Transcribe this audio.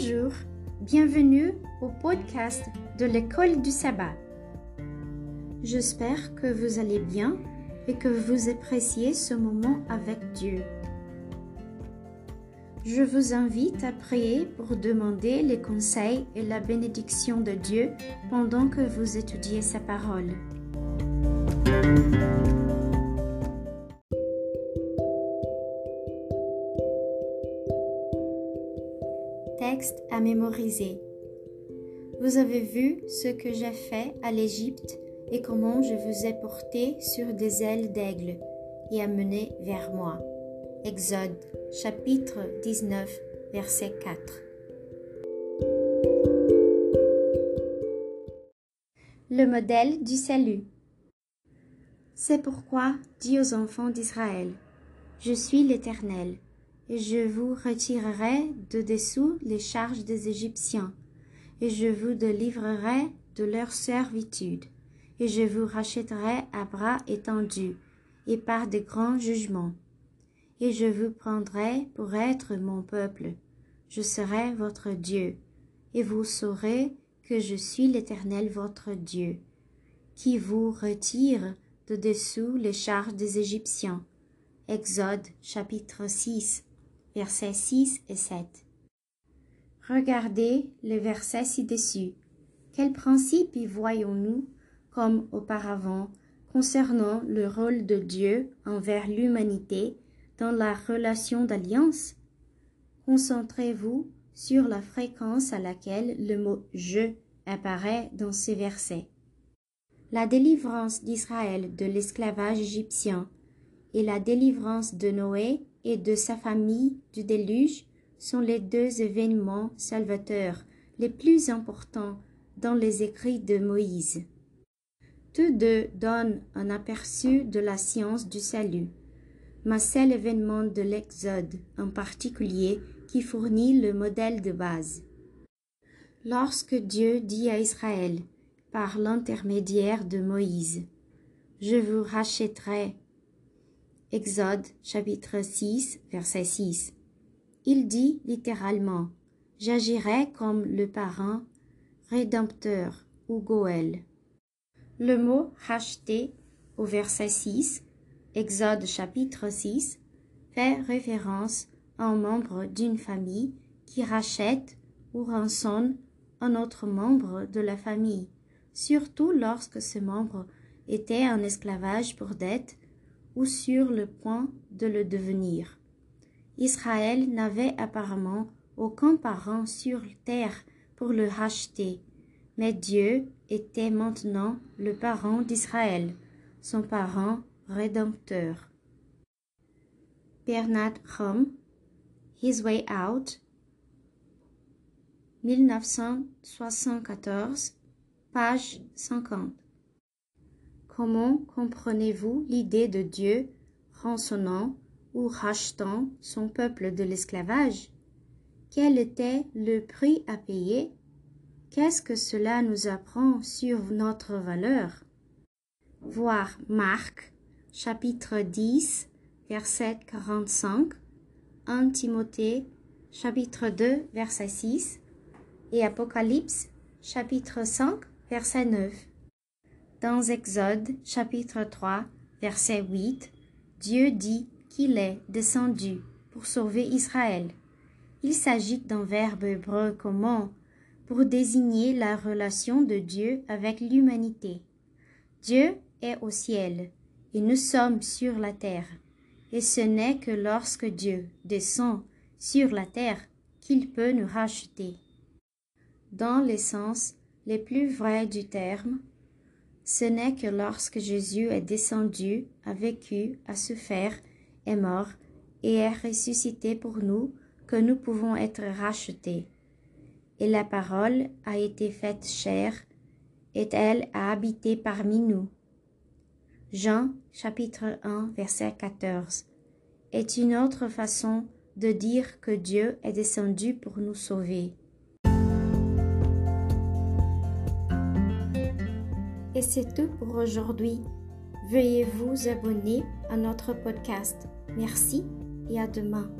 Bonjour, bienvenue au podcast de l'école du sabbat. J'espère que vous allez bien et que vous appréciez ce moment avec Dieu. Je vous invite à prier pour demander les conseils et la bénédiction de Dieu pendant que vous étudiez sa parole. Texte à mémoriser. Vous avez vu ce que j'ai fait à l'Égypte et comment je vous ai porté sur des ailes d'aigle et amené vers moi. Exode chapitre 19 verset 4. Le modèle du salut. C'est pourquoi dis aux enfants d'Israël, Je suis l'Éternel, et je vous retirerai de dessous les charges des Égyptiens, et je vous délivrerai de leur servitude et je vous rachèterai à bras étendus et par de grands jugements. Et je vous prendrai pour être mon peuple. Je serai votre Dieu, et vous saurez que je suis l'Éternel votre Dieu, qui vous retire de dessous les charges des Égyptiens. Exode chapitre 6, versets 6 et 7. Regardez les versets ci-dessus. Quel principe y voyons-nous comme auparavant concernant le rôle de Dieu envers l'humanité dans la relation d'alliance? Concentrez-vous sur la fréquence à laquelle le mot je apparaît dans ces versets. La délivrance d'Israël de l'esclavage égyptien et la délivrance de Noé et de sa famille du déluge sont les deux événements salvateurs les plus importants dans les écrits de Moïse. Tous deux donnent un aperçu de la science du salut, mais c'est l'événement de l'Exode en particulier qui fournit le modèle de base. Lorsque Dieu dit à Israël, par l'intermédiaire de Moïse, Je vous rachèterai. Exode chapitre 6 verset 6. Il dit littéralement, J'agirai comme le parent rédempteur ou Goël. Le mot racheter au verset 6, Exode chapitre 6, fait référence à un membre d'une famille qui rachète ou rançonne un autre membre de la famille, surtout lorsque ce membre était en esclavage pour dette ou sur le point de le devenir. Israël n'avait apparemment aucun parent sur terre pour le racheter, mais Dieu était maintenant le parent d'Israël, son parent rédempteur. Bernard Rom, His Way Out, 1974, page 50. Comment comprenez-vous l'idée de Dieu rançonnant ou rachetant son peuple de l'esclavage? Quel était le prix à payer? Qu'est-ce que cela nous apprend sur notre valeur? Voir Marc, chapitre 10, verset 45, 1 Timothée, chapitre 2, verset 6, et Apocalypse, chapitre 5, verset 9. Dans Exode, chapitre 3, verset 8, Dieu dit qu'il est descendu pour sauver Israël. Il s'agit d'un verbe hébreu commun pour désigner la relation de Dieu avec l'humanité. Dieu est au ciel et nous sommes sur la terre. Et ce n'est que lorsque Dieu descend sur la terre qu'il peut nous racheter. Dans les sens les plus vrais du terme, ce n'est que lorsque Jésus est descendu, a vécu, a souffert, est mort et est ressuscité pour nous que nous pouvons être rachetés et la parole a été faite chair, et elle a habité parmi nous. Jean chapitre 1 verset 14 est une autre façon de dire que Dieu est descendu pour nous sauver. Et c'est tout pour aujourd'hui. Veuillez vous abonner à notre podcast. Merci et à demain.